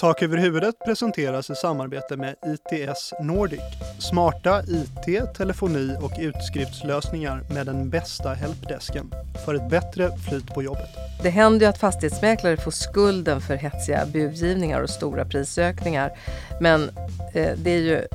Tak över huvudet presenteras i samarbete med ITS Nordic. Smarta IT, telefoni och utskriftslösningar med den bästa helpdesken för ett bättre flyt på jobbet. Det händer ju att fastighetsmäklare får skulden för hetsiga budgivningar och stora prisökningar. Men eh, det är ju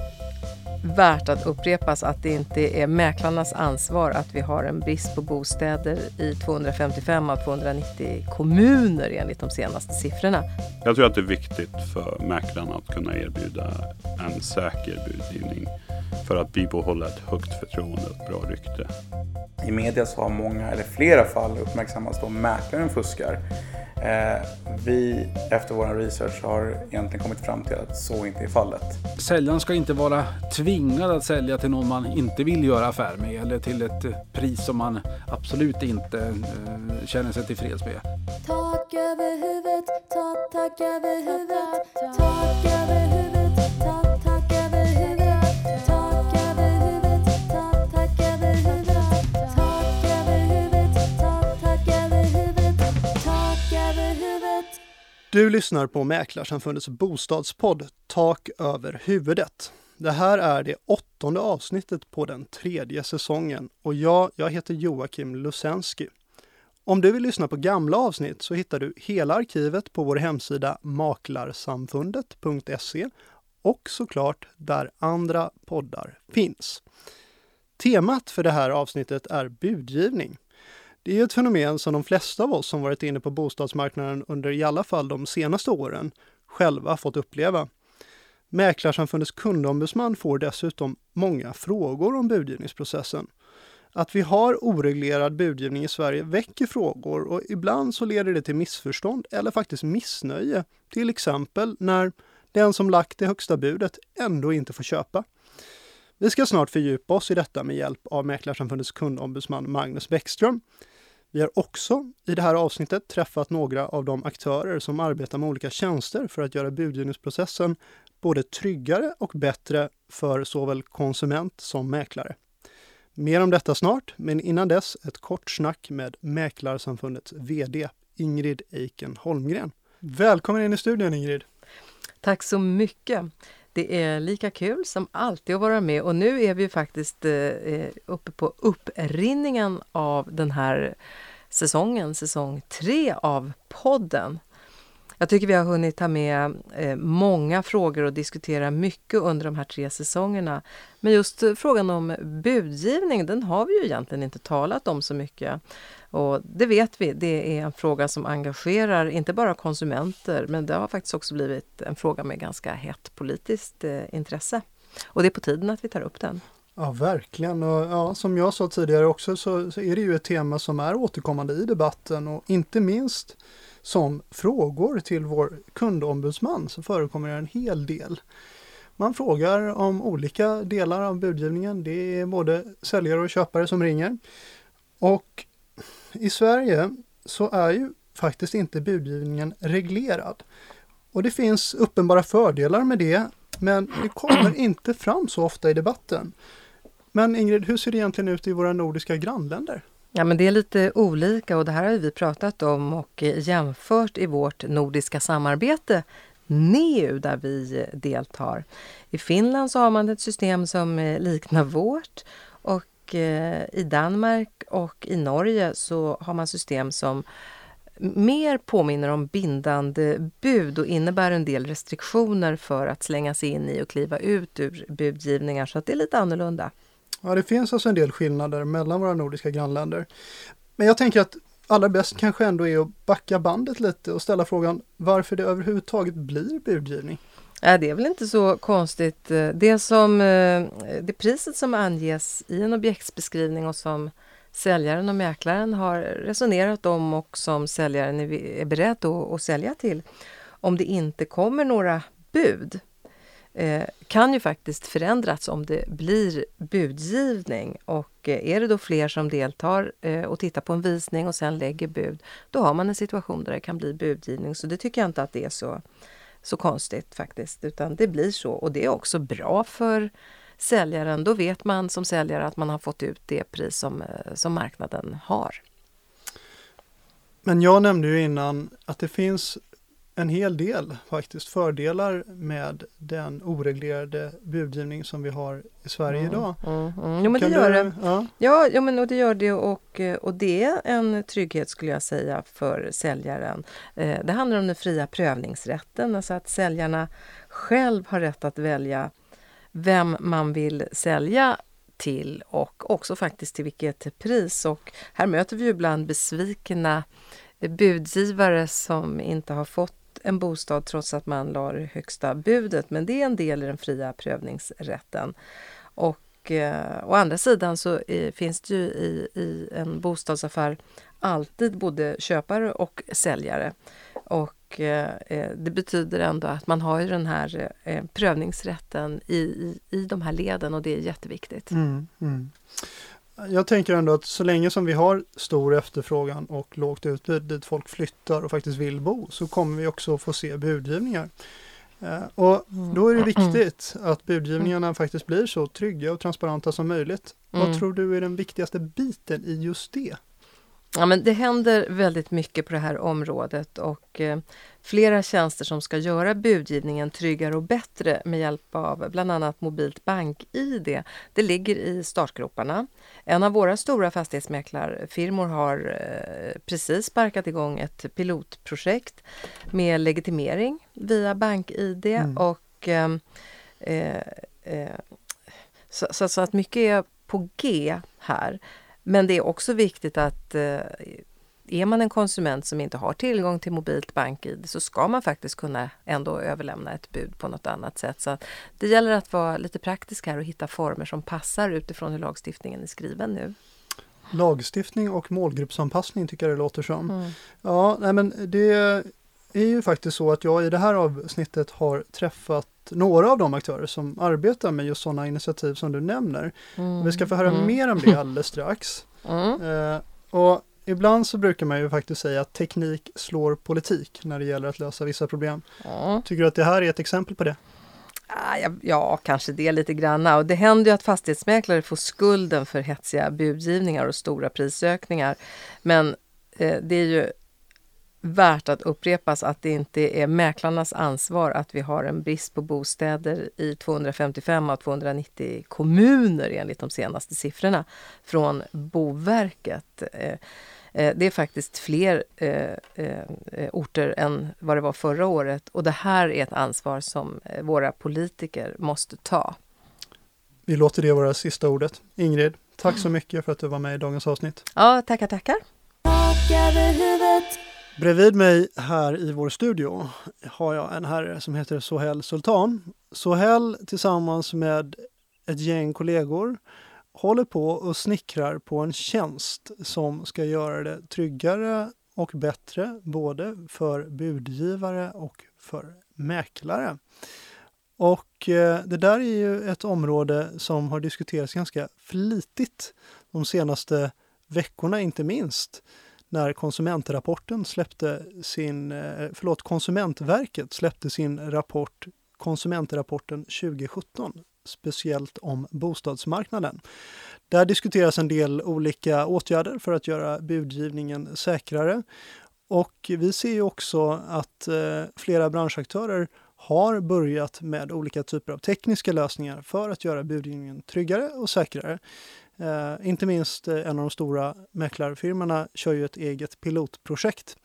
värt att upprepas att det inte är mäklarnas ansvar att vi har en brist på bostäder i 255 av 290 kommuner enligt de senaste siffrorna. Jag tror att det är viktigt för mäklarna att kunna erbjuda en säker budgivning för att bibehålla ett högt förtroende och ett bra rykte. I media så har många, eller flera fall uppmärksammats då mäklaren fuskar. Eh, vi efter vår research har egentligen kommit fram till att så inte är fallet. Säljaren ska inte vara tvingad att sälja till någon man inte vill göra affär med eller till ett pris som man absolut inte eh, känner sig tillfreds med. Tak över huvudet, tak, tak över huvudet, tak över huvudet, Du lyssnar på Mäklarsamfundets bostadspodd Tak över huvudet. Det här är det åttonde avsnittet på den tredje säsongen och jag, jag heter Joakim Lusensky. Om du vill lyssna på gamla avsnitt så hittar du hela arkivet på vår hemsida maklarsamfundet.se och såklart där andra poddar finns. Temat för det här avsnittet är budgivning. Det är ett fenomen som de flesta av oss som varit inne på bostadsmarknaden under i alla fall de senaste åren själva fått uppleva. Mäklarsamfundets kundombudsman får dessutom många frågor om budgivningsprocessen. Att vi har oreglerad budgivning i Sverige väcker frågor och ibland så leder det till missförstånd eller faktiskt missnöje. Till exempel när den som lagt det högsta budet ändå inte får köpa. Vi ska snart fördjupa oss i detta med hjälp av Mäklarsamfundets kundombudsman Magnus Bäckström. Vi har också i det här avsnittet träffat några av de aktörer som arbetar med olika tjänster för att göra budgivningsprocessen både tryggare och bättre för såväl konsument som mäklare. Mer om detta snart, men innan dess ett kort snack med Mäklarsamfundets VD Ingrid Eiken Holmgren. Välkommen in i studion Ingrid! Tack så mycket! Det är lika kul som alltid att vara med och nu är vi faktiskt eh, eh, uppe på upprinningen av den här säsongen, säsong tre av podden. Jag tycker vi har hunnit ta med eh, många frågor och diskutera mycket under de här tre säsongerna. Men just frågan om budgivning, den har vi ju egentligen inte talat om så mycket. Och det vet vi, det är en fråga som engagerar inte bara konsumenter, men det har faktiskt också blivit en fråga med ganska hett politiskt eh, intresse. Och det är på tiden att vi tar upp den. Ja, verkligen. Och ja, som jag sa tidigare också så, så är det ju ett tema som är återkommande i debatten och inte minst som frågor till vår kundombudsman så förekommer det en hel del. Man frågar om olika delar av budgivningen. Det är både säljare och köpare som ringer. Och i Sverige så är ju faktiskt inte budgivningen reglerad. Och det finns uppenbara fördelar med det, men det kommer inte fram så ofta i debatten. Men Ingrid, hur ser det egentligen ut i våra nordiska grannländer? Ja, men det är lite olika och det här har vi pratat om och jämfört i vårt nordiska samarbete NEU där vi deltar. I Finland så har man ett system som eh, liknar vårt och eh, i Danmark och i Norge så har man system som mer påminner om bindande bud och innebär en del restriktioner för att slänga sig in i och kliva ut ur budgivningar så att det är lite annorlunda. Ja, det finns alltså en del skillnader mellan våra nordiska grannländer. Men jag tänker att allra bäst kanske ändå är att backa bandet lite och ställa frågan varför det överhuvudtaget blir budgivning. Ja, det är väl inte så konstigt. Det, som, eh, det priset som anges i en objektsbeskrivning och som säljaren och mäklaren har resonerat om och som säljaren är beredd att sälja till. Om det inte kommer några bud eh, kan ju faktiskt förändras om det blir budgivning. Och eh, är det då fler som deltar eh, och tittar på en visning och sen lägger bud, då har man en situation där det kan bli budgivning. Så det tycker jag inte att det är så, så konstigt faktiskt, utan det blir så. Och det är också bra för säljaren. Då vet man som säljare att man har fått ut det pris som, som marknaden har. Men jag nämnde ju innan att det finns en hel del faktiskt fördelar med den oreglerade budgivning som vi har i Sverige mm, idag. Mm, mm. Jo men kan det gör du, det. Ja. Ja, ja men, och det gör det och, och det är en trygghet skulle jag säga för säljaren. Eh, det handlar om den fria prövningsrätten, alltså att säljarna själv har rätt att välja vem man vill sälja till och också faktiskt till vilket pris. Och här möter vi ju ibland besvikna budgivare som inte har fått en bostad trots att man la det högsta budet. Men det är en del i den fria prövningsrätten. Och eh, å andra sidan så eh, finns det ju i, i en bostadsaffär alltid både köpare och säljare. Och eh, eh det betyder ändå att man har ju den här eh, prövningsrätten i, i, i de här leden och det är jätteviktigt. Mm, mm. Jag tänker ändå att så länge som vi har stor efterfrågan och lågt utbud dit folk flyttar och faktiskt vill bo så kommer vi också få se budgivningar. Eh, och mm. då är det viktigt att budgivningarna faktiskt blir så trygga och transparenta som möjligt. Vad mm. tror du är den viktigaste biten i just det? Ja, men det händer väldigt mycket på det här området och eh, flera tjänster som ska göra budgivningen tryggare och bättre med hjälp av bland annat mobilt bank-id. Det ligger i startgroparna. En av våra stora fastighetsmäklarfirmor har eh, precis sparkat igång ett pilotprojekt med legitimering via bank-id mm. och eh, eh, eh så, så, så att mycket är på G här. Men det är också viktigt att eh, är man en konsument som inte har tillgång till mobilt bank-id så ska man faktiskt kunna ändå överlämna ett bud på något annat sätt. Så det gäller att vara lite praktisk här och hitta former som passar utifrån hur lagstiftningen är skriven nu. Lagstiftning och målgruppsanpassning tycker jag det låter som. Mm. Ja, nej men det är ju faktiskt så att jag i det här avsnittet har träffat några av de aktörer som arbetar med just sådana initiativ som du nämner. Mm. Vi ska få höra mm. mer om det alldeles strax. Mm. Eh, och ibland så brukar man ju faktiskt säga att teknik slår politik när det gäller att lösa vissa problem. Tycker du att det här är ett exempel på det? Ah, ja, ja, kanske det lite granna. Och det händer ju att fastighetsmäklare får skulden för hetsiga budgivningar och stora prisökningar. Men eh, det är ju värt att upprepas att det inte är mäklarnas ansvar att vi har en brist på bostäder i 255 av 290 kommuner enligt de senaste siffrorna från Boverket. Eh, eh, det är faktiskt fler eh, orter än vad det var förra året och det här är ett ansvar som våra politiker måste ta. Vi låter det vara sista ordet. Ingrid, tack så mycket för att du var med i dagens avsnitt. Ja, tackar, tackar. Bredvid mig här i vår studio har jag en herre som heter Sohel Sultan. Sohel tillsammans med ett gäng kollegor håller på och snickrar på en tjänst som ska göra det tryggare och bättre både för budgivare och för mäklare. Och eh, det där är ju ett område som har diskuterats ganska flitigt de senaste veckorna inte minst när konsumentrapporten släppte sin, eh, förlåt, Konsumentverket släppte sin rapport Konsumentrapporten 2017 speciellt om bostadsmarknaden. Där diskuteras en del olika åtgärder för att göra budgivningen säkrare. Och vi ser också att eh, flera branschaktörer har börjat med olika typer av tekniska lösningar för att göra budgivningen tryggare och säkrare. Eh, inte minst eh, en av de stora mäklarfirmorna kör ju ett eget pilotprojekt.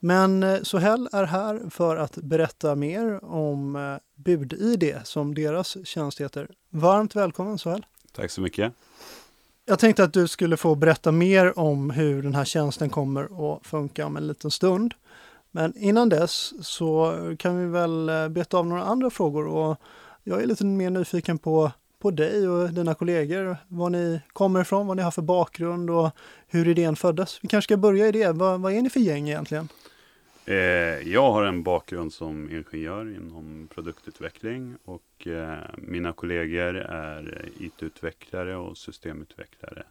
Men eh, Sohel är här för att berätta mer om eh, BudID som deras tjänst heter. Varmt välkommen Sohel! Tack så mycket! Jag tänkte att du skulle få berätta mer om hur den här tjänsten kommer att funka om en liten stund. Men innan dess så kan vi väl beta av några andra frågor och jag är lite mer nyfiken på på dig och dina kollegor, var ni kommer ifrån, vad ni har för bakgrund och hur idén föddes. Vi kanske ska börja i det. Vad, vad är ni för gäng egentligen? Eh, jag har en bakgrund som ingenjör inom produktutveckling och eh, mina kollegor är IT-utvecklare och systemutvecklare.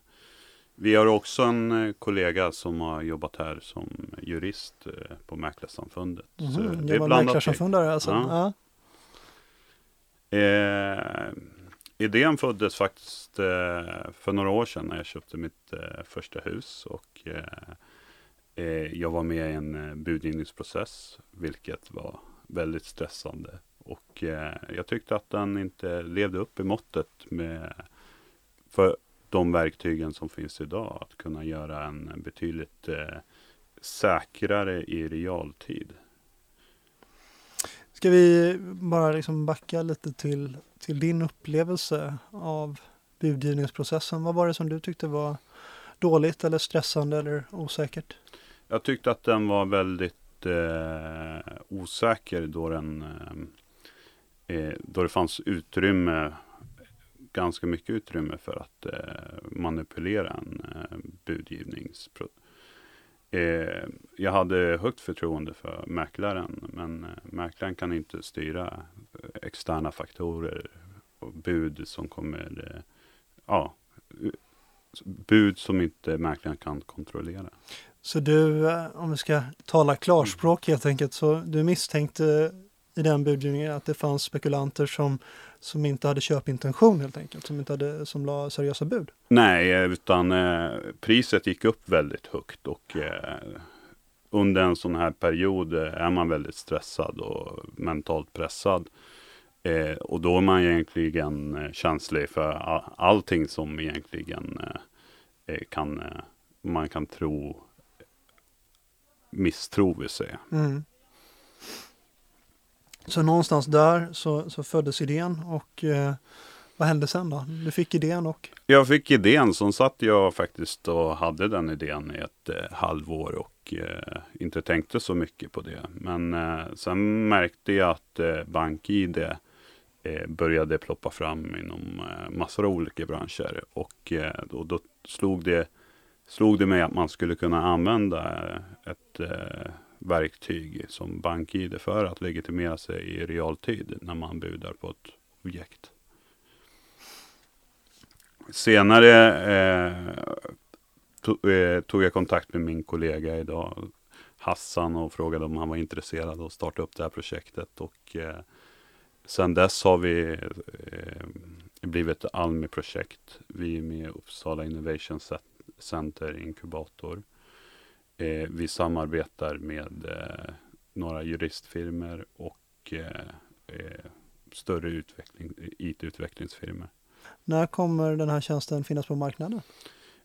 Vi har också en eh, kollega som har jobbat här som jurist på Mäklarsamfundet. Mm, Så det är Mäklarsamfundare alltså? Ja. ja. Eh, idén föddes faktiskt eh, för några år sedan när jag köpte mitt eh, första hus. Och, eh, Eh, jag var med i en eh, budgivningsprocess, vilket var väldigt stressande. Och eh, jag tyckte att den inte levde upp i måttet med för de verktygen som finns idag. Att kunna göra en betydligt eh, säkrare i realtid. Ska vi bara liksom backa lite till, till din upplevelse av budgivningsprocessen? Vad var det som du tyckte var dåligt eller stressande eller osäkert? Jag tyckte att den var väldigt eh, osäker då, den, eh, eh då det fanns utrymme, ganska mycket utrymme för att eh, manipulera en eh, budgivningsprocess. Eh, jag hade högt förtroende för mäklaren, men eh, mäklaren kan inte styra externa faktorer och bud som kommer, eh, ja, bud som inte mäklaren kan kontrollera. Så du, eh, om vi ska tala klarspråk helt enkelt, så du misstänkte i den budgivningen att det fanns spekulanter som, som inte hade köpintention helt enkelt, som inte hade, som la seriösa bud? Nej, utan eh, priset gick upp väldigt högt och eh, under en sån här period är man väldigt stressad och mentalt pressad. Eh, och då är man egentligen eh, känslig för all, allting som egentligen eh, kan man kan tro misstro vill säga. Mm. Så någonstans där så, så föddes idén och eh, vad hände sen då? Du fick idén och? Jag fick idén, sen satt jag faktiskt och hade den idén i ett eh, halvår och eh, inte tänkte så mycket på det. Men eh, sen märkte jag att eh, BankID eh, började ploppa fram inom eh, massor av olika branscher och eh, då, då slog det slog det mig att man skulle kunna använda ett eh, verktyg som BankID för att legitimera sig i realtid när man budar på ett objekt. Senare eh, to, eh, tog jag kontakt med min kollega idag, Hassan, och frågade om han var intresserad av att starta upp det här projektet. Och eh, sen dess har vi eh, blivit ett Almi-projekt. Vi är med i Uppsala Innovation Center Inkubator. Eh, vi samarbetar med eh, några juristfirmor och eh, eh större utveckling, IT-utvecklingsfirmor. När kommer den här tjänsten finnas på marknaden?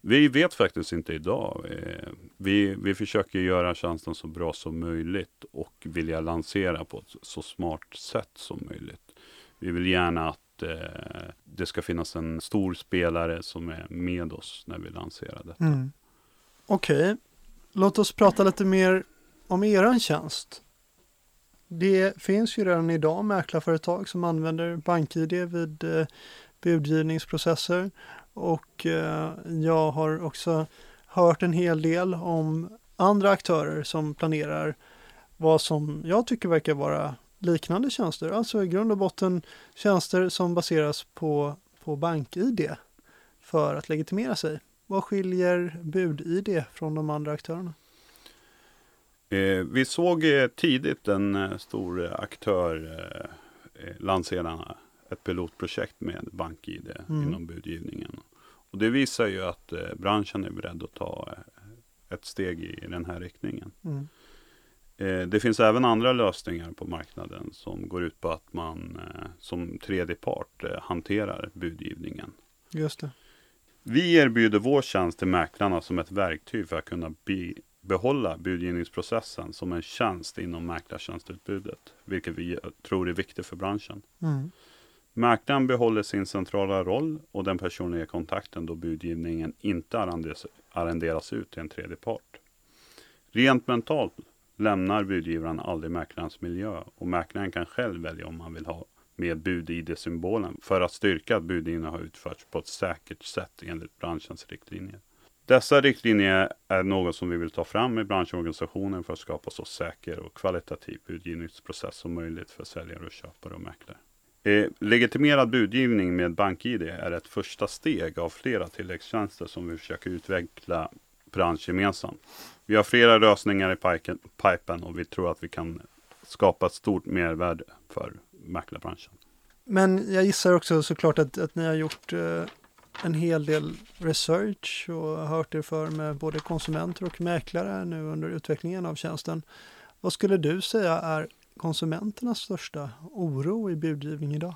Vi vet faktiskt inte idag. Eh, vi, vi försöker göra tjänsten så bra som möjligt och vilja lansera på ett så smart sätt som möjligt. Vi vill gärna att eh, det ska finnas en stor spelare som är med oss när vi lanserar detta. Mm. Okej, okay låt oss prata lite mer om eran tjänst. Det finns ju redan idag mäklarföretag som använder BankID vid eh, budgivningsprocesser och eh, jag har också hört en hel del om andra aktörer som planerar vad som jag tycker verkar vara liknande tjänster, alltså i grund och botten tjänster som baseras på, på BankID för att legitimera sig. Vad skiljer bud-ID från de andra aktörerna? Eh, vi såg eh, tidigt en eh, stor aktör lansera ett pilotprojekt med BankID mm. inom budgivningen. Och det visar ju att branschen är beredd att ta ett steg i den här riktningen. Mm. Det finns även andra lösningar på marknaden som går ut på att man som tredje part hanterar budgivningen. Just det. Vi erbjuder vår tjänst till mäklarna som ett verktyg för att kunna be behålla budgivningsprocessen som en tjänst inom mäklartjänstutbudet, vilket vi tror är viktigt för branschen. Mm. Mäklaren behåller sin centrala roll och den personliga kontakten då budgivningen inte arrenderas, ut till en tredje part. Rent mentalt lämnar budgivaren aldrig mäklarens miljö och mäklaren kan själv välja om man vill ha med bud-id-symbolen för att styrka att budgivningen har utförts på ett säkert sätt enligt branschens riktlinjer. Dessa riktlinjer är något som vi vill ta fram i branschorganisationen för att skapa så säker och kvalitativ budgivningsprocess som möjligt för säljare och köpare och mäklare. Eh, legitimerad budgivning med BankID är ett första steg av flera tilläggstjänster som vi försöker utveckla branschgemensamt. Vi har flera lösningar i pipen och vi tror att vi kan skapa ett stort mervärde för mäklarbranschen. Men jag gissar också såklart att, att ni har gjort eh, en hel del research och hört er för med både konsumenter och mäklare nu under utvecklingen av tjänsten. Vad skulle du säga är konsumenternas största oro i budgivning idag?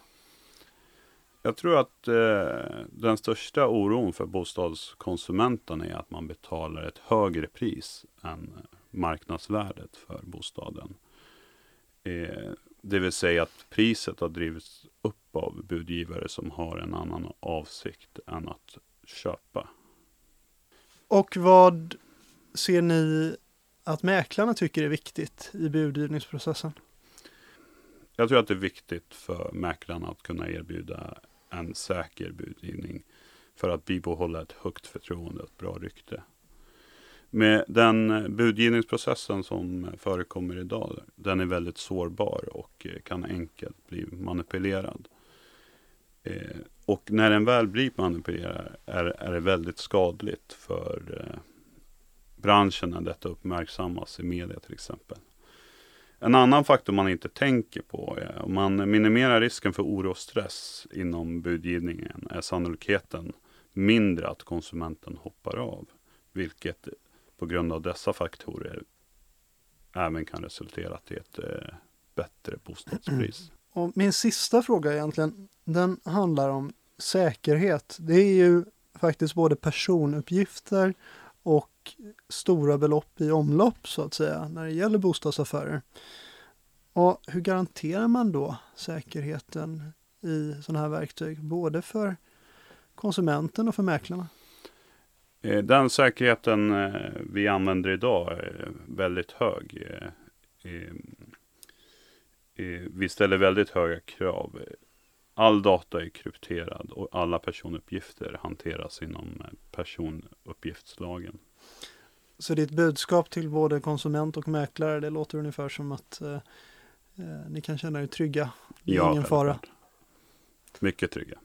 Jag tror att eh, den största oron för bostadskonsumenterna är att man betalar ett högre pris än marknadsvärdet för bostaden. Eh, det vill säga att priset har drivits upp av budgivare som har en annan avsikt än att köpa. Och vad ser ni att mäklarna tycker är viktigt i budgivningsprocessen? Jag tror att det är viktigt för mäklarna att kunna erbjuda en säker budgivning för att bibehålla ett högt förtroende och ett bra rykte. Med den budgivningsprocessen som förekommer idag, den är väldigt sårbar och eh, kan enkelt bli manipulerad. Eh, och när den väl blir manipulerad är, är det väldigt skadligt för eh, branschen när detta uppmärksammas i media till exempel. En annan faktor man inte tänker på är om man minimerar risken för oro och stress inom budgivningen är sannolikheten mindre att konsumenten hoppar av. Vilket på grund av dessa faktorer även kan resultera till ett eh, bättre bostadspris. Mm. Och min sista fråga egentligen, den handlar om säkerhet. Det är ju faktiskt både personuppgifter och stora belopp i omlopp så att säga när det gäller bostadsaffärer. Och hur garanterar man då säkerheten i sådana här verktyg, både för konsumenten och för mäklarna? Eh, den säkerheten eh, vi använder idag är väldigt hög. Eh, vi ställer väldigt höga krav. All data är krypterad och alla personuppgifter hanteras inom personuppgiftslagen. Så ditt budskap till både konsument och mäklare, det låter ungefär som att eh, ni kan känna er trygga. Det är ja, ingen fara. Mycket trygga.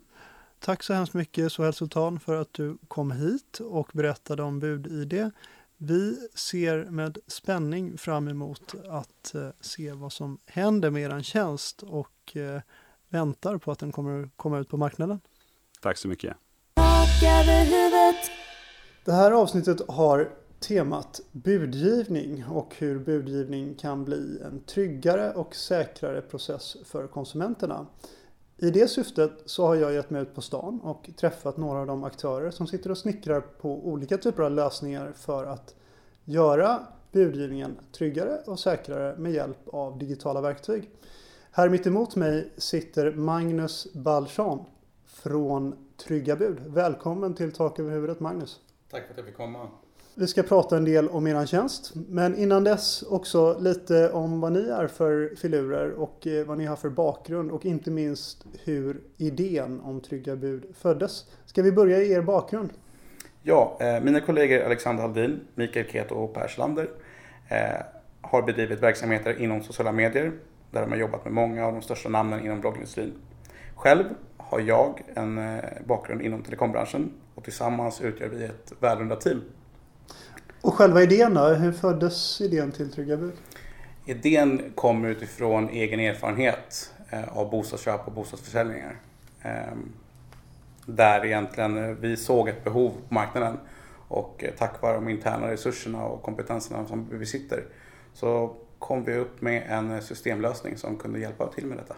Tack så hemskt mycket Sohail Sultan för att du kom hit och berättade om bud-id. Vi ser med spänning fram emot att eh, se vad som händer med er tjänst och eh, väntar på att den kommer komma ut på marknaden. Tack så mycket. Det här avsnittet har temat budgivning och hur budgivning kan bli en tryggare och säkrare process för konsumenterna. I det syftet så har jag gett mig ut på stan och träffat några av de aktörer som sitter och snickrar på olika typer av lösningar för att göra budgivningen tryggare och säkrare med hjälp av digitala verktyg. Här mitt emot mig sitter Magnus Balchan från Trygga Bud. Välkommen till Tak över huvudet Magnus. Tack för att jag fick komma. Vi ska prata en del om er tjänst, men innan dess också lite om vad ni är för filurer och eh, vad ni har för bakgrund och inte minst hur idén om Trygga Bud föddes. Ska vi börja i er bakgrund? Ja, eh, mina kollegor Alexander Haldin, Mikael Keto och Per Schlander eh, har bedrivit verksamheter inom sociala medier där de har jobbat med många av de största namnen inom bloggindustrin. Själv har jag en eh, bakgrund inom telekombranschen och tillsammans utgör vi ett välrundat team. Och själva idén då? Hur föddes idén till Trygga Bud? Idén kommer utifrån egen erfarenhet eh, av bostadsköp och bostadsförsäljningar. Ehm, där egentligen vi såg ett behov på marknaden och eh, tack vare de interna resurserna och kompetenserna som vi besitter så kom vi upp med en systemlösning som kunde hjälpa till med detta.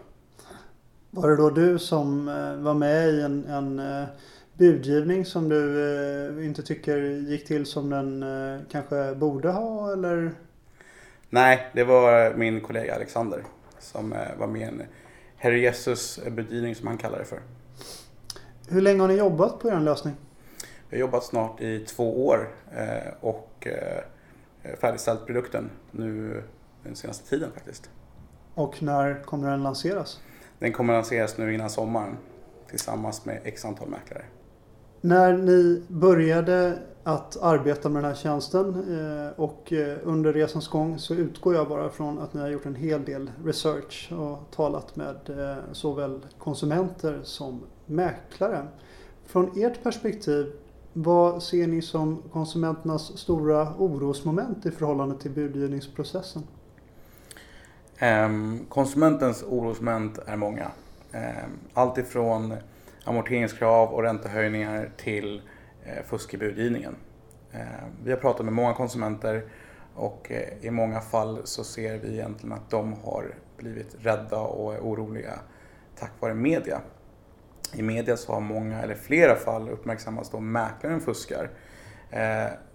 Var det då du som eh, var med i en, en budgivning som du eh, inte tycker gick till som den eh, kanske borde ha eller? Nej, det var min kollega Alexander som eh, var med i en Herre Jesus budgivning som han kallar det för. Hur länge har ni jobbat på er lösning? Vi har jobbat snart i två år och färdigställt produkten nu den senaste tiden faktiskt. Och när kommer den lanseras? Den kommer lanseras nu innan sommaren tillsammans med x antal mäklare. När ni började att arbeta med den här tjänsten eh, och eh, under resans gång så utgår jag bara från att ni har gjort en hel del research och talat med eh, såväl konsumenter som mäklare. Från ert perspektiv, vad ser ni som konsumenternas stora orosmoment i förhållande till budgivningsprocessen? Ehm, konsumentens orosmoment är många. Ehm, allt ifrån amorteringskrav och räntehöjningar till eh, fusk i budgivningen. Eh, vi har pratat med många konsumenter och eh, i många fall så ser vi egentligen att de har blivit rädda och är oroliga tack vare media. I media så har många, eller flera fall uppmärksammats då mäklaren fuskar.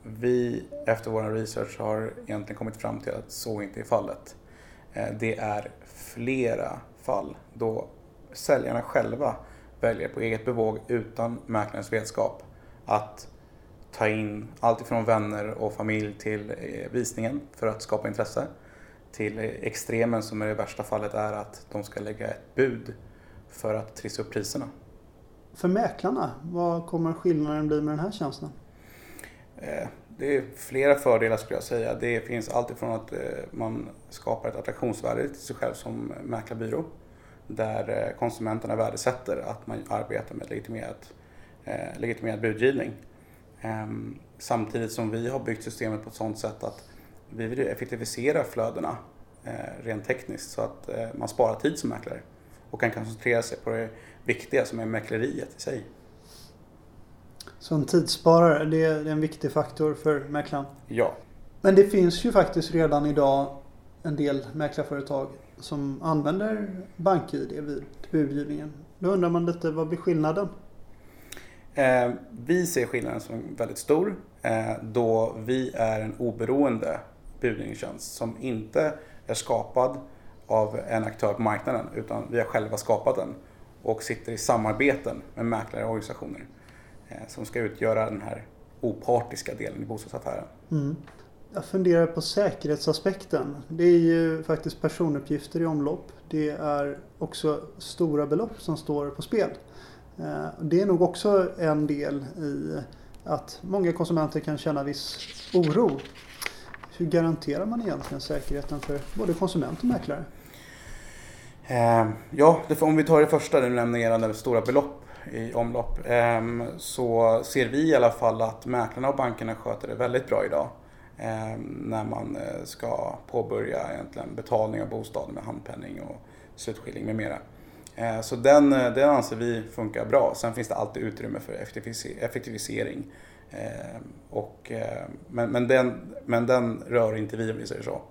Vi efter vår research har egentligen kommit fram till att så inte är fallet. Det är flera fall då säljarna själva väljer på eget bevåg utan mäklarens vetskap att ta in allt ifrån vänner och familj till eh, visningen för att skapa intresse till extremen som i det värsta fallet är att de ska lägga ett bud för att trissa upp priserna. För mäklarna, vad kommer skillnaden bli med den här tjänsten? Eh, det är flera fördelar skulle jag säga. Det finns alltifrån att eh, man skapar ett attraktionsvärde till sig själv som mäklarbyrå. Där eh, konsumenterna värdesätter att man arbetar med legitimerad, legitimerad budgivning. Ehm, samtidigt som vi har byggt systemet på ett sådant sätt att vi vill effektivisera flödena rent tekniskt så att man sparar tid som mäklare och kan koncentrera sig på det viktiga som är mäkleriet i sig. Så en tidssparare, det är en viktig faktor för mäklaren? Ja. Men det finns ju faktiskt redan idag en del mäklarföretag som använder BankID vid budgivningen. Då undrar man lite, vad blir skillnaden? Eh, vi ser skillnaden som väldigt stor eh, då vi är en oberoende budgivningstjänst som inte är skapad av en aktör på marknaden utan vi har själva skapat den och sitter i samarbeten med mäklare och organisationer eh, som ska utgöra den här opartiska delen i bostadsaffären. Mm. Jag funderar på säkerhetsaspekten. Det är ju faktiskt personuppgifter i omlopp. Det är också stora belopp som står på spel. Eh, det är nog också en del i att många konsumenter kan känna viss oro. Hur garanterar man egentligen säkerheten för både konsument och mäklare? Eh, ja, om vi tar det första, du nämner gällande stora belopp i omlopp, eh, så ser vi i alla fall att mäklarna och bankerna sköter det väldigt bra idag. Eh, när man eh, ska påbörja egentligen betalning av bostaden med handpenning och slutskilling med mera. Eh, så den, eh, den anser vi funkar bra. Sen finns det alltid utrymme för effektivisering. Eh, och, men, men, den, men den rör inte vi om vi säger så.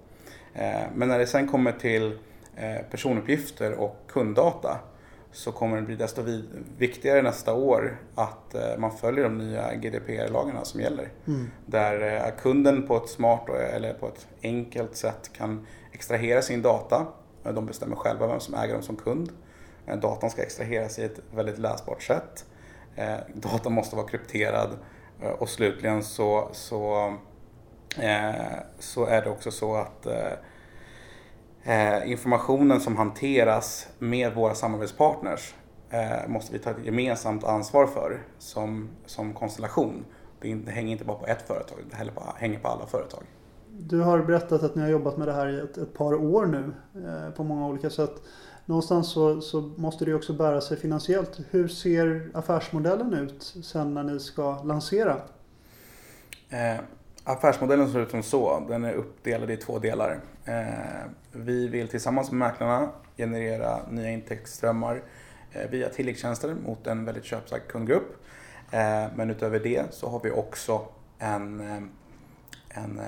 Men när det sen kommer till Eh, personuppgifter och kunddata så kommer det bli desto viktigare nästa år att eh, man följer de nya GDPR-lagarna som gäller. Mm. Där eh, kunden på ett smart eller på ett enkelt sätt kan extrahera sin data. De bestämmer själva vem som äger dem som kund. Datan ska extraheras i ett väldigt läsbart sätt. Datan måste vara krypterad och slutligen så, så, så är det också så att eh, informationen som hanteras med våra samarbetspartners eh, måste vi ta ett gemensamt ansvar för som, som konstellation. Det hänger inte bara på ett företag, det hänger på alla företag. Du har berättat att ni har jobbat med det här i ett, ett par år nu eh, på många olika sätt. Någonstans så, så, måste det också bära sig finansiellt. Hur ser affärsmodellen ut sen när ni ska lansera? Eh, Affärsmodellen ser ut som så. Den är uppdelad i två delar. Eh, vi vill tillsammans med mäklarna generera nya intäktsströmmar eh, via tilläggstjänster mot en väldigt köpstark kundgrupp. Eh, men utöver det så har vi också en, en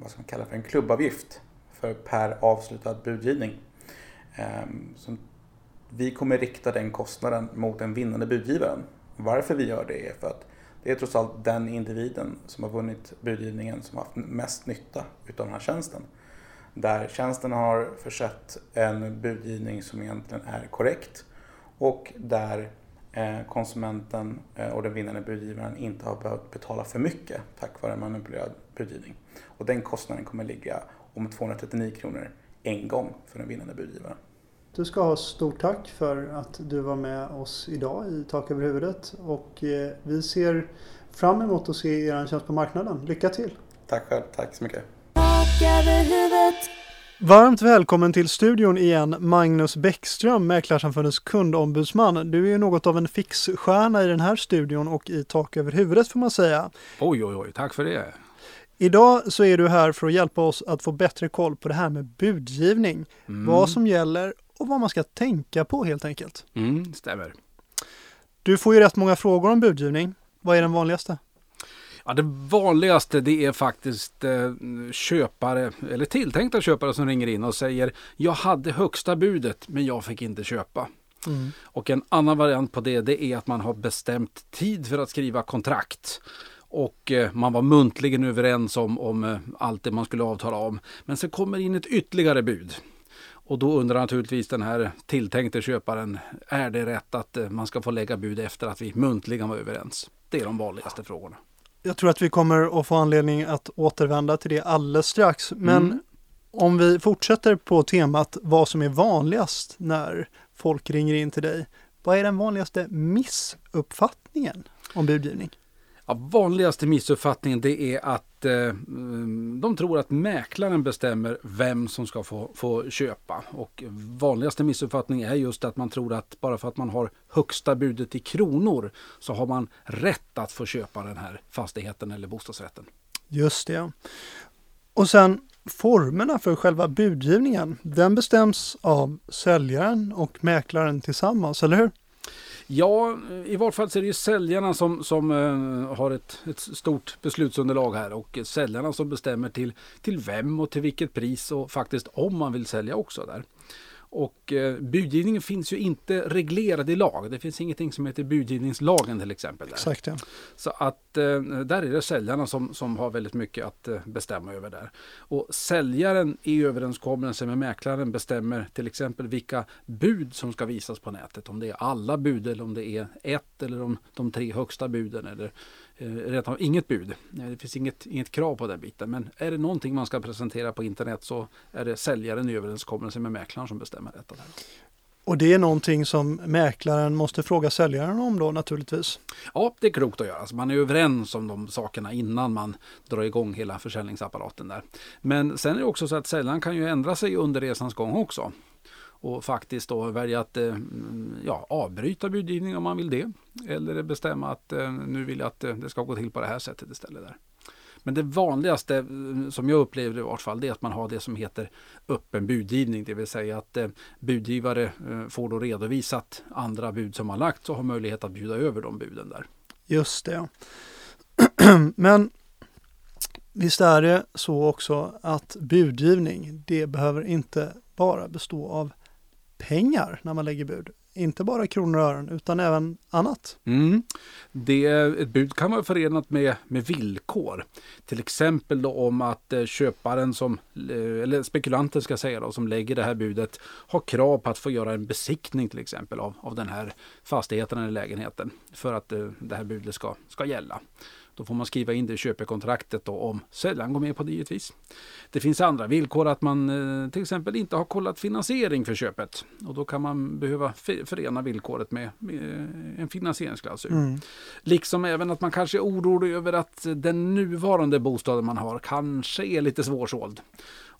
vad ska man kalla för en klubbavgift för per avslutad budgivning. Så vi kommer rikta den kostnaden mot den vinnande budgivaren. Varför vi gör det är för att det är trots allt den individen som har vunnit budgivningen som har haft mest nytta utav den här tjänsten. Där tjänsten har försett en budgivning som egentligen är korrekt och där eh, konsumenten eh, och den vinnande budgivaren inte har behövt betala för mycket tack vare manipulerad budgivning. Och den kostnaden kommer ligga om 239 kronor en gång för den vinnande budgivaren. Du ska ha stort tack för att du var med oss idag i Tak över huvudet och eh, vi ser fram emot att se er tjänst på marknaden. Lycka till! Tack själv, tack så mycket! Varmt välkommen till studion igen Magnus Bäckström, Mäklarsamfundets kundombudsman. Du är ju något av en fixstjärna i den här studion och i Tak över huvudet får man säga. Oj, oj, oj, tack för det! Idag så är du här för att hjälpa oss att få bättre koll på det här med budgivning. Mm. Vad som gäller och vad man ska tänka på helt enkelt. Mm, stämmer. Du får ju rätt många frågor om budgivning. Vad är den vanligaste? Ja, det vanligaste det är faktiskt eh, köpare eller tilltänkta köpare som ringer in och säger jag hade högsta budet men jag fick inte köpa. Mm. Och en annan variant på det, det är att man har bestämt tid för att skriva kontrakt. Och eh, man var muntligen överens om, om eh, allt det man skulle avtala om. Men sen kommer in ett ytterligare bud. Och då undrar naturligtvis den här tilltänkte köparen, är det rätt att eh, man ska få lägga bud efter att vi muntligen var överens? Det är de vanligaste frågorna. Jag tror att vi kommer att få anledning att återvända till det alldeles strax. Men mm. om vi fortsätter på temat vad som är vanligast när folk ringer in till dig. Vad är den vanligaste missuppfattningen om budgivning? Ja, vanligaste missuppfattningen det är att eh, mm, de tror att mäklaren bestämmer vem som ska få, få köpa. Och vanligaste missuppfattningen är just att man tror att bara för att man har högsta budet i kronor så har man rätt att få köpa den här fastigheten eller bostadsrätten. Just det. Och sen formerna för själva budgivningen, den bestäms av säljaren och mäklaren tillsammans, eller hur? Ja, i vart fall så är det ju säljarna som, som eh, har ett, ett, stort beslutsunderlag här och säljarna som bestämmer till, till vem och till vilket pris och faktiskt om man vill sälja också där. Och eh, budgivningen finns ju inte reglerad i lag. Det finns ingenting som heter budgivningslagen till exempel. Där. Exakt, ja. Så att eh, där är det säljarna som, som har väldigt mycket att eh, bestämma över där. Och säljaren i överenskommelse med mäklaren bestämmer till exempel vilka bud som ska visas på nätet. Om det är alla bud eller om det är ett eller om de tre högsta buden eller eh, har inget bud. Det finns inget, inget krav på den biten. Men är det någonting man ska presentera på internet så är det säljaren i överenskommelse med mäklaren som bestämmer detta. Där. Och det är någonting som mäklaren måste fråga säljaren om då naturligtvis? Ja, det är klokt att göra. Alltså man är överens om de sakerna innan man drar igång hela försäljningsapparaten där. Men sen är det också så att säljaren kan ju ändra sig under resans gång också och faktiskt då välja att eh, ja, avbryta budgivning om man vill det. Eller bestämma att eh, nu vill jag att eh, det ska gå till på det här sättet istället. Där. Men det vanligaste eh, som jag upplever i vart fall det är att man har det som heter öppen budgivning. Det vill säga att eh, budgivare eh, får då redovisat andra bud som har lagts och har möjlighet att bjuda över de buden där. Just det. Men visst är det så också att budgivning, det behöver inte bara bestå av pengar när man lägger bud. Inte bara kronor och ören utan även annat. Mm. Det, ett bud kan vara förenat med, med villkor. Till exempel då om att eh, köparen som, eh, eller spekulanten ska säga då, som lägger det här budet har krav på att få göra en besiktning till exempel av, av den här fastigheten eller lägenheten för att eh, det här budet ska, ska gälla. Då får man skriva in det i köpekontraktet då, om säljaren går med på det givetvis. Det finns andra villkor att man eh, till exempel inte har kollat finansiering för köpet. Och då kan man behöva förena villkoret med, en finansieringsklausul. Mm. Liksom även att man kanske är orolig över att den nuvarande bostaden man har kanske är lite svårsåld.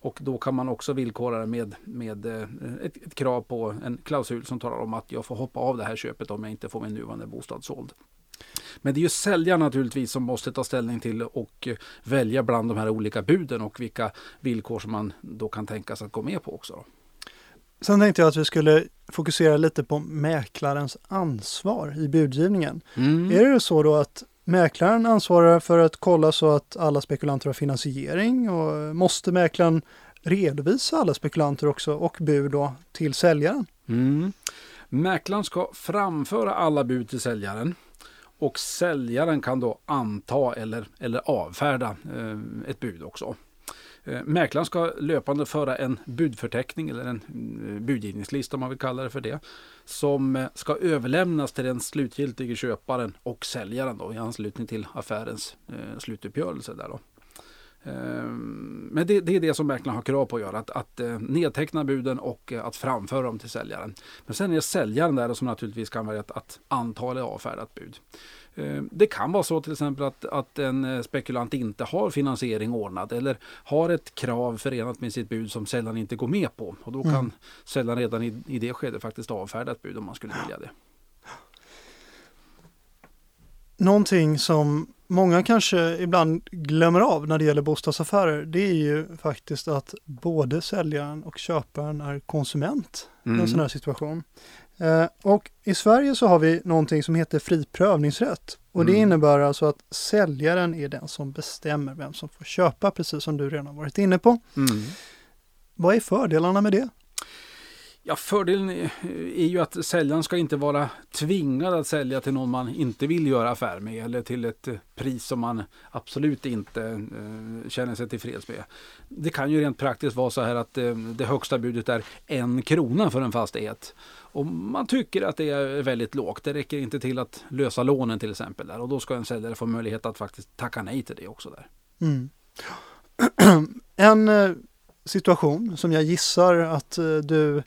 Och då kan man också villkora det med, med eh, ett, ett, krav på en klausul som talar om att jag får hoppa av det här köpet om jag inte får min nuvarande bostad såld. Men det är ju säljaren naturligtvis som måste ta ställning till och välja bland de här olika buden och vilka villkor som man då kan tänka sig att gå med på också. Sen tänkte jag att vi skulle fokusera lite på mäklarens ansvar i budgivningen. Mm. Är det så då att mäklaren ansvarar för att kolla så att alla spekulanter har finansiering och måste mäklaren redovisa alla spekulanter också och bud då till säljaren? Mm. Mäklaren ska framföra alla bud till säljaren och säljaren kan då anta eller, eller avfärda eh, ett bud också. Eh, mäklaren ska löpande föra en budförteckning eller en eh, budgivningslista om man vill kalla det för det. Som eh, ska överlämnas till den slutgiltige köparen och säljaren då, i anslutning till affärens eh, slutuppgörelse. Där då. Ehm, men det, det, är det som mäklaren har krav på att göra, att, att eh, nedteckna buden och eh, att framföra dem till säljaren. Men sen är det säljaren där som naturligtvis kan välja att, att anta eller avfärda ett bud. Ehm, det kan vara så till exempel att, att en eh, spekulant inte har finansiering ordnad eller har ett krav förenat med sitt bud som säljaren inte går med på. Och då kan mm. säljaren redan i, i det skedet faktiskt avfärda ett bud om man skulle vilja det. Någonting som många kanske ibland glömmer av när det gäller bostadsaffärer, det är ju faktiskt att både säljaren och köparen är konsument mm. i en sån här situation. Eh, och i Sverige så har vi någonting som heter fri prövningsrätt. Och mm. det innebär alltså att säljaren är den som bestämmer vem som får köpa, precis som du redan varit inne på. Mm. Vad är fördelarna med det? Ja, fördelen är ju att säljaren ska inte vara tvingad att sälja till någon man inte vill göra affär med eller till ett eh, pris som man absolut inte eh, känner sig tillfreds med. Det kan ju rent praktiskt vara så här att eh, det högsta budet är en krona för en fastighet. Och man tycker att det är väldigt lågt. Det räcker inte till att lösa lånen till exempel. Där. Och då ska en säljare få möjlighet att faktiskt tacka nej till det också. där. Mm. en eh, situation som jag gissar att eh, du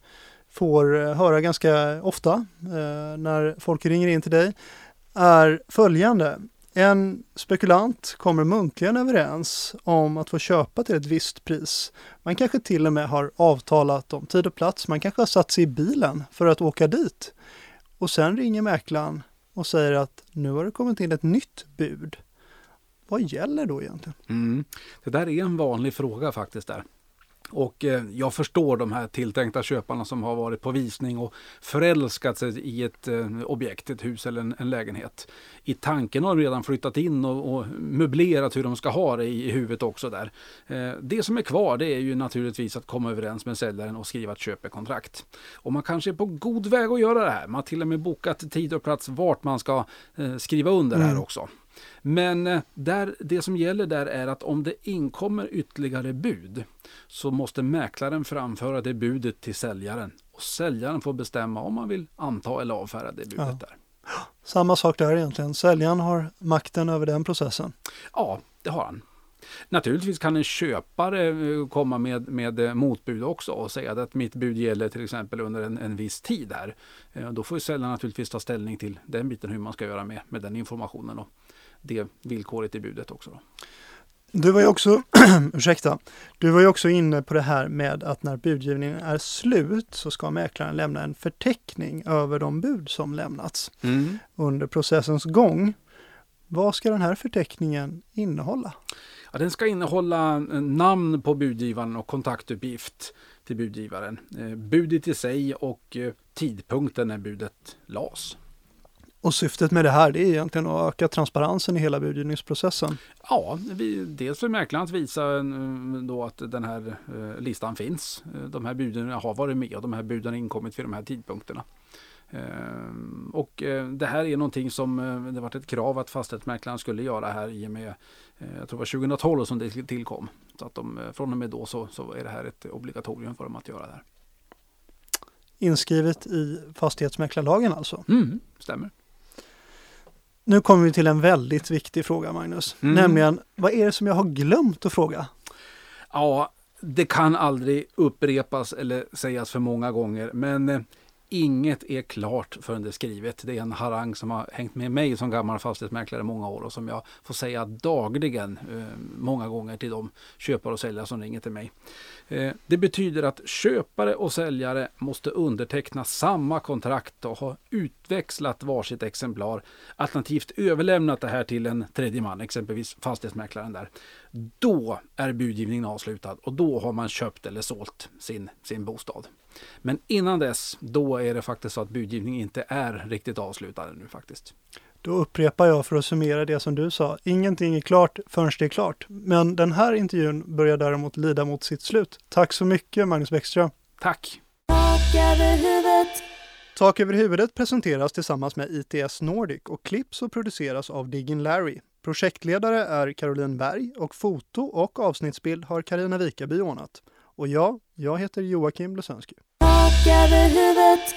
får eh, höra ganska ofta eh, när folk ringer in till dig är följande. En spekulant kommer muntligen överens om att få köpa till ett visst pris. Man kanske till och med har avtalat om tid och plats. Man kanske har satt sig i bilen för att åka dit. Och sen ringer mäklaren och säger att nu har det kommit in ett nytt bud. Vad gäller då egentligen? Mm. Det där är en vanlig fråga faktiskt där. Och eh, jag förstår de här tilltänkta köparna som har varit på visning och förälskat sig i ett eh, objekt, ett hus eller en, en, lägenhet. I tanken har de redan flyttat in och, och möblerat hur de ska ha det i, i huvudet också där. Eh, det som är kvar det är ju naturligtvis att komma överens med säljaren och skriva ett köpekontrakt. Och man kanske är på god väg att göra det här. Man har till och med bokat tid och plats vart man ska eh, skriva under mm. här också. Men eh, där, det som gäller där är att om det inkommer ytterligare bud så måste mäklaren framföra det budet till säljaren. Och säljaren får bestämma om man vill anta eller avfärda det budet ja. där. Samma sak där egentligen. Säljaren har makten över den processen. Ja, det har han. Naturligtvis kan en köpare eh, komma med, med eh, motbud också och säga att mitt bud gäller till exempel under en, en viss tid här. Då får säljaren naturligtvis ta ställning till den biten hur man ska göra med, med den informationen. Och det villkoret i budet också. Då. Du var ju också, ursäkta, du var ju också inne på det här med att när budgivningen är slut så ska mäklaren lämna en förteckning över de bud som lämnats mm. under processens gång. Vad ska den här förteckningen innehålla? Ja, den ska innehålla namn på budgivaren och kontaktuppgift till budgivaren. Eh, budet i sig och eh, tidpunkten när budet lades. Och syftet med det här det är egentligen att öka transparensen i hela budgivningsprocessen. Ja, vi, dels för mäklaren att visa eh, då att den här eh, listan finns. Eh, de här buden har varit med och de här buden har inkommit vid de här tidpunkterna. Och det här är någonting som det varit ett krav att fastighetsmäklaren skulle göra här i och med, jag tror det var 2012 som det tillkom. Så att de, från och med då så, så är det här ett obligatorium för dem att göra det här. Inskrivet i fastighetsmäklarlagen alltså? Mm, stämmer. Nu kommer vi till en väldigt viktig fråga Magnus, mm. nämligen vad är det som jag har glömt att fråga? Ja, det kan aldrig upprepas eller sägas för många gånger, men eh, Inget är klart förrän det är skrivet. Det är en harang som har hängt med mig som gammal fastighetsmäklare i många år och som jag får säga dagligen eh, många gånger till de köpare och säljare som ringer till mig. Eh, det betyder att köpare och säljare måste underteckna samma kontrakt och ha utväxlat varsitt exemplar alternativt överlämnat det här till en tredje man, exempelvis fastighetsmäklaren där. Då är budgivningen avslutad och då har man köpt eller sålt sin, sin bostad. Men innan dess, då är det faktiskt så att budgivning inte är riktigt avslutad nu faktiskt. Då upprepar jag för att summera det som du sa. Ingenting är klart förrän det är klart. Men den här intervjun börjar däremot lida mot sitt slut. Tack så mycket Magnus Bäckström. Tack. Tak över huvudet. Tak över huvudet presenteras tillsammans med ITS Nordic och klipps och produceras av Diggin Larry. Projektledare är Caroline Berg och foto och avsnittsbild har Karina Vikaby ordnat. Och jag, jag heter Joakim Lusensky. Tak över huvudet